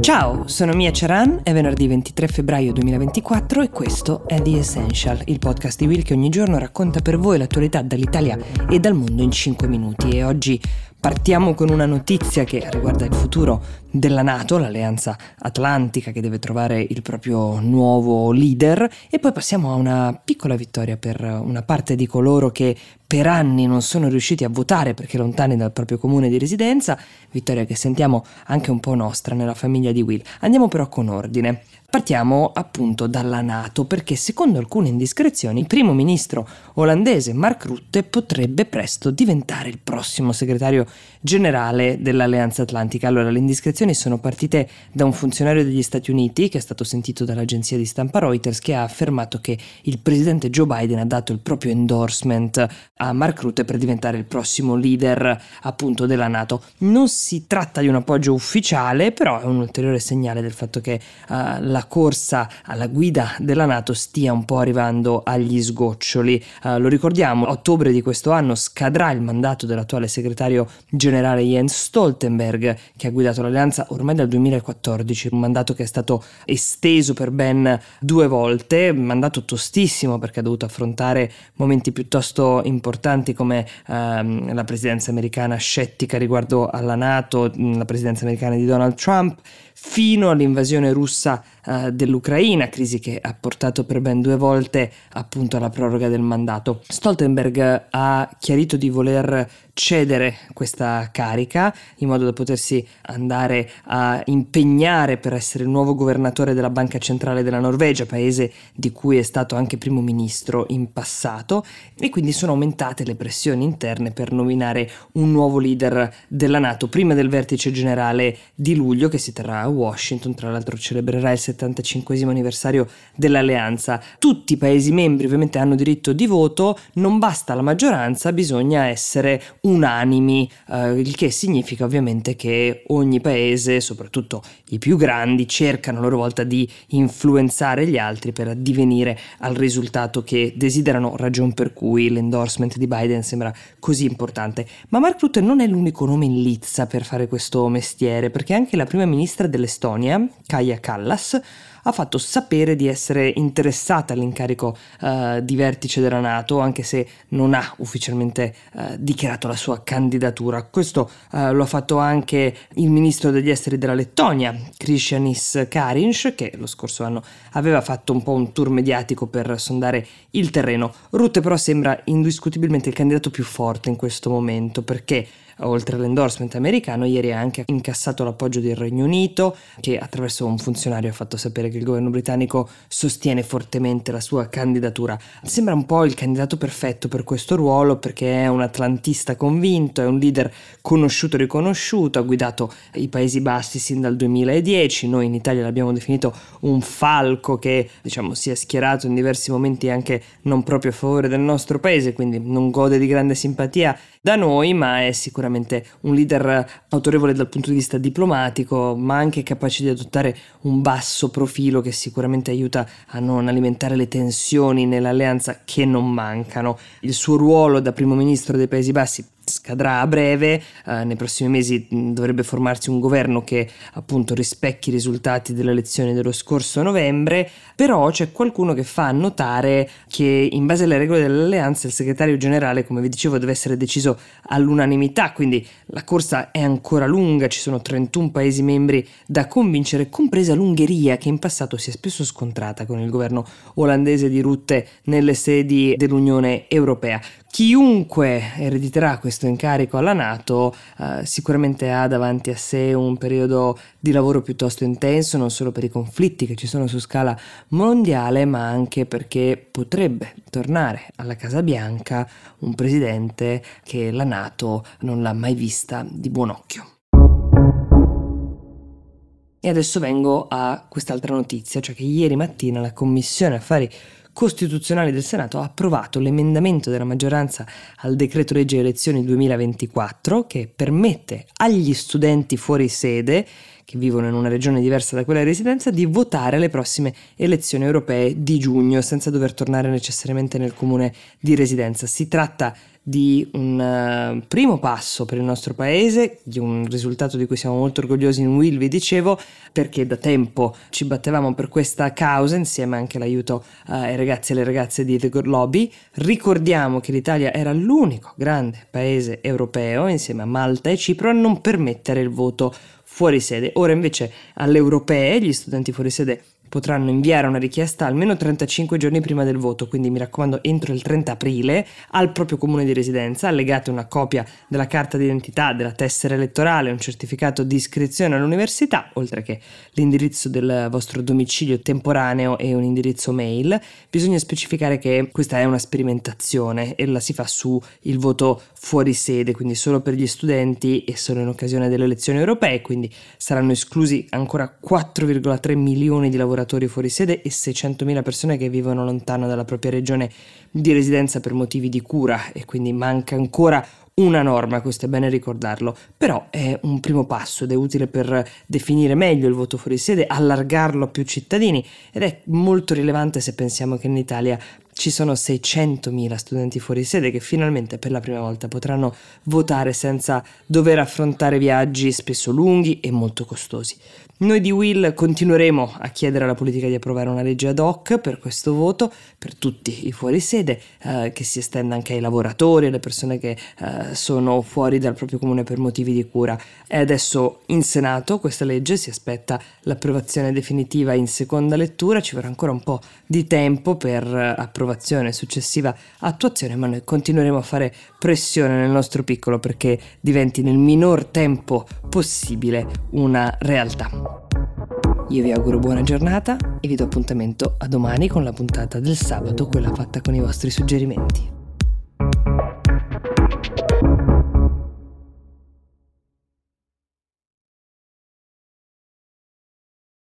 Ciao, sono Mia Ceran, è venerdì 23 febbraio 2024 e questo è The Essential, il podcast di Will che ogni giorno racconta per voi l'attualità dall'Italia e dal mondo in 5 minuti. E oggi Partiamo con una notizia che riguarda il futuro della Nato, l'alleanza atlantica che deve trovare il proprio nuovo leader e poi passiamo a una piccola vittoria per una parte di coloro che per anni non sono riusciti a votare perché lontani dal proprio comune di residenza, vittoria che sentiamo anche un po' nostra nella famiglia di Will. Andiamo però con ordine. Partiamo appunto dalla Nato perché secondo alcune indiscrezioni il primo ministro olandese Mark Rutte potrebbe presto diventare il prossimo segretario generale dell'Alleanza Atlantica. Allora le indiscrezioni sono partite da un funzionario degli Stati Uniti che è stato sentito dall'agenzia di stampa Reuters che ha affermato che il presidente Joe Biden ha dato il proprio endorsement a Mark Rutte per diventare il prossimo leader appunto della Nato. Non si tratta di un appoggio ufficiale però è un ulteriore segnale del fatto che uh, la la corsa alla guida della Nato stia un po' arrivando agli sgoccioli. Uh, lo ricordiamo, a ottobre di questo anno scadrà il mandato dell'attuale segretario generale Jens Stoltenberg, che ha guidato l'alleanza ormai dal 2014, un mandato che è stato esteso per ben due volte, mandato tostissimo perché ha dovuto affrontare momenti piuttosto importanti come uh, la presidenza americana scettica riguardo alla Nato, la presidenza americana di Donald Trump fino all'invasione russa uh, dell'Ucraina, crisi che ha portato per ben due volte appunto alla proroga del mandato. Stoltenberg ha chiarito di voler cedere questa carica in modo da potersi andare a impegnare per essere il nuovo governatore della Banca Centrale della Norvegia, paese di cui è stato anche primo ministro in passato e quindi sono aumentate le pressioni interne per nominare un nuovo leader della Nato prima del vertice generale di luglio che si terrà a Washington, tra l'altro celebrerà il 75 anniversario dell'alleanza. Tutti i paesi membri ovviamente hanno diritto di voto, non basta la maggioranza, bisogna essere unanimi, eh, il che significa ovviamente che ogni paese, soprattutto i più grandi, cercano a loro volta di influenzare gli altri per addivenire al risultato che desiderano, ragion per cui l'endorsement di Biden sembra così importante. Ma Mark Rutte non è l'unico nome in lizza per fare questo mestiere, perché anche la prima ministra dell'Estonia, Kaja Kallas, ha fatto sapere di essere interessata all'incarico uh, di vertice della Nato, anche se non ha ufficialmente uh, dichiarato la sua candidatura. Questo uh, lo ha fatto anche il ministro degli esteri della Lettonia, Krishanis Karinš, che lo scorso anno aveva fatto un po' un tour mediatico per sondare il terreno. Rutte però sembra indiscutibilmente il candidato più forte in questo momento perché oltre all'endorsement americano, ieri ha anche incassato l'appoggio del Regno Unito, che attraverso un funzionario ha fatto sapere che il governo britannico sostiene fortemente la sua candidatura. Sembra un po' il candidato perfetto per questo ruolo perché è un atlantista convinto, è un leader conosciuto e riconosciuto, ha guidato i Paesi Bassi sin dal 2010, noi in Italia l'abbiamo definito un falco che diciamo si è schierato in diversi momenti anche non proprio a favore del nostro paese, quindi non gode di grande simpatia da noi, ma è sicuramente un leader autorevole dal punto di vista diplomatico, ma anche capace di adottare un basso profilo che sicuramente aiuta a non alimentare le tensioni nell'alleanza che non mancano. Il suo ruolo da primo ministro dei Paesi Bassi scadrà a breve, eh, nei prossimi mesi dovrebbe formarsi un governo che appunto rispecchi i risultati delle elezioni dello scorso novembre, però c'è qualcuno che fa notare che in base alle regole dell'alleanza il segretario generale, come vi dicevo, deve essere deciso all'unanimità, quindi la corsa è ancora lunga, ci sono 31 paesi membri da convincere, compresa l'Ungheria che in passato si è spesso scontrata con il governo olandese di Rutte nelle sedi dell'Unione Europea. Chiunque erediterà questo incarico alla Nato eh, sicuramente ha davanti a sé un periodo di lavoro piuttosto intenso, non solo per i conflitti che ci sono su scala mondiale, ma anche perché potrebbe tornare alla Casa Bianca un presidente che la Nato non l'ha mai vista di buon occhio. E adesso vengo a quest'altra notizia, cioè che ieri mattina la Commissione Affari Costituzionali del Senato ha approvato l'emendamento della maggioranza al decreto legge elezioni 2024 che permette agli studenti fuori sede che vivono in una regione diversa da quella di residenza di votare alle prossime elezioni europee di giugno senza dover tornare necessariamente nel comune di residenza. Si tratta di un uh, primo passo per il nostro paese, di un risultato di cui siamo molto orgogliosi in Will, vi dicevo, perché da tempo ci battevamo per questa causa insieme anche all'aiuto uh, ai ragazzi e alle ragazze di The Good Lobby. Ricordiamo che l'Italia era l'unico grande paese europeo, insieme a Malta e Cipro, a non permettere il voto fuori sede. Ora invece alle europee gli studenti fuori sede potranno inviare una richiesta almeno 35 giorni prima del voto, quindi mi raccomando entro il 30 aprile, al proprio comune di residenza, allegate una copia della carta d'identità, della tessera elettorale, un certificato di iscrizione all'università, oltre che l'indirizzo del vostro domicilio temporaneo e un indirizzo mail. Bisogna specificare che questa è una sperimentazione e la si fa su il voto fuori sede, quindi solo per gli studenti e solo in occasione delle elezioni europee, quindi saranno esclusi ancora 4,3 milioni di lavoratori lavoratori fuori sede e 600.000 persone che vivono lontano dalla propria regione di residenza per motivi di cura. E quindi manca ancora una norma, questo è bene ricordarlo, però è un primo passo ed è utile per definire meglio il voto fuori sede, allargarlo a più cittadini ed è molto rilevante se pensiamo che in Italia ci sono 600.000 studenti fuori sede che finalmente per la prima volta potranno votare senza dover affrontare viaggi spesso lunghi e molto costosi. Noi di Will continueremo a chiedere alla politica di approvare una legge ad hoc per questo voto, per tutti i fuorisede, eh, che si estenda anche ai lavoratori, alle persone che eh, sono fuori dal proprio comune per motivi di cura. È adesso in Senato questa legge, si aspetta l'approvazione definitiva in seconda lettura, ci vorrà ancora un po' di tempo per approvazione e successiva attuazione, ma noi continueremo a fare pressione nel nostro piccolo perché diventi nel minor tempo possibile una realtà. Io vi auguro buona giornata e vi do appuntamento a domani con la puntata del sabato, quella fatta con i vostri suggerimenti.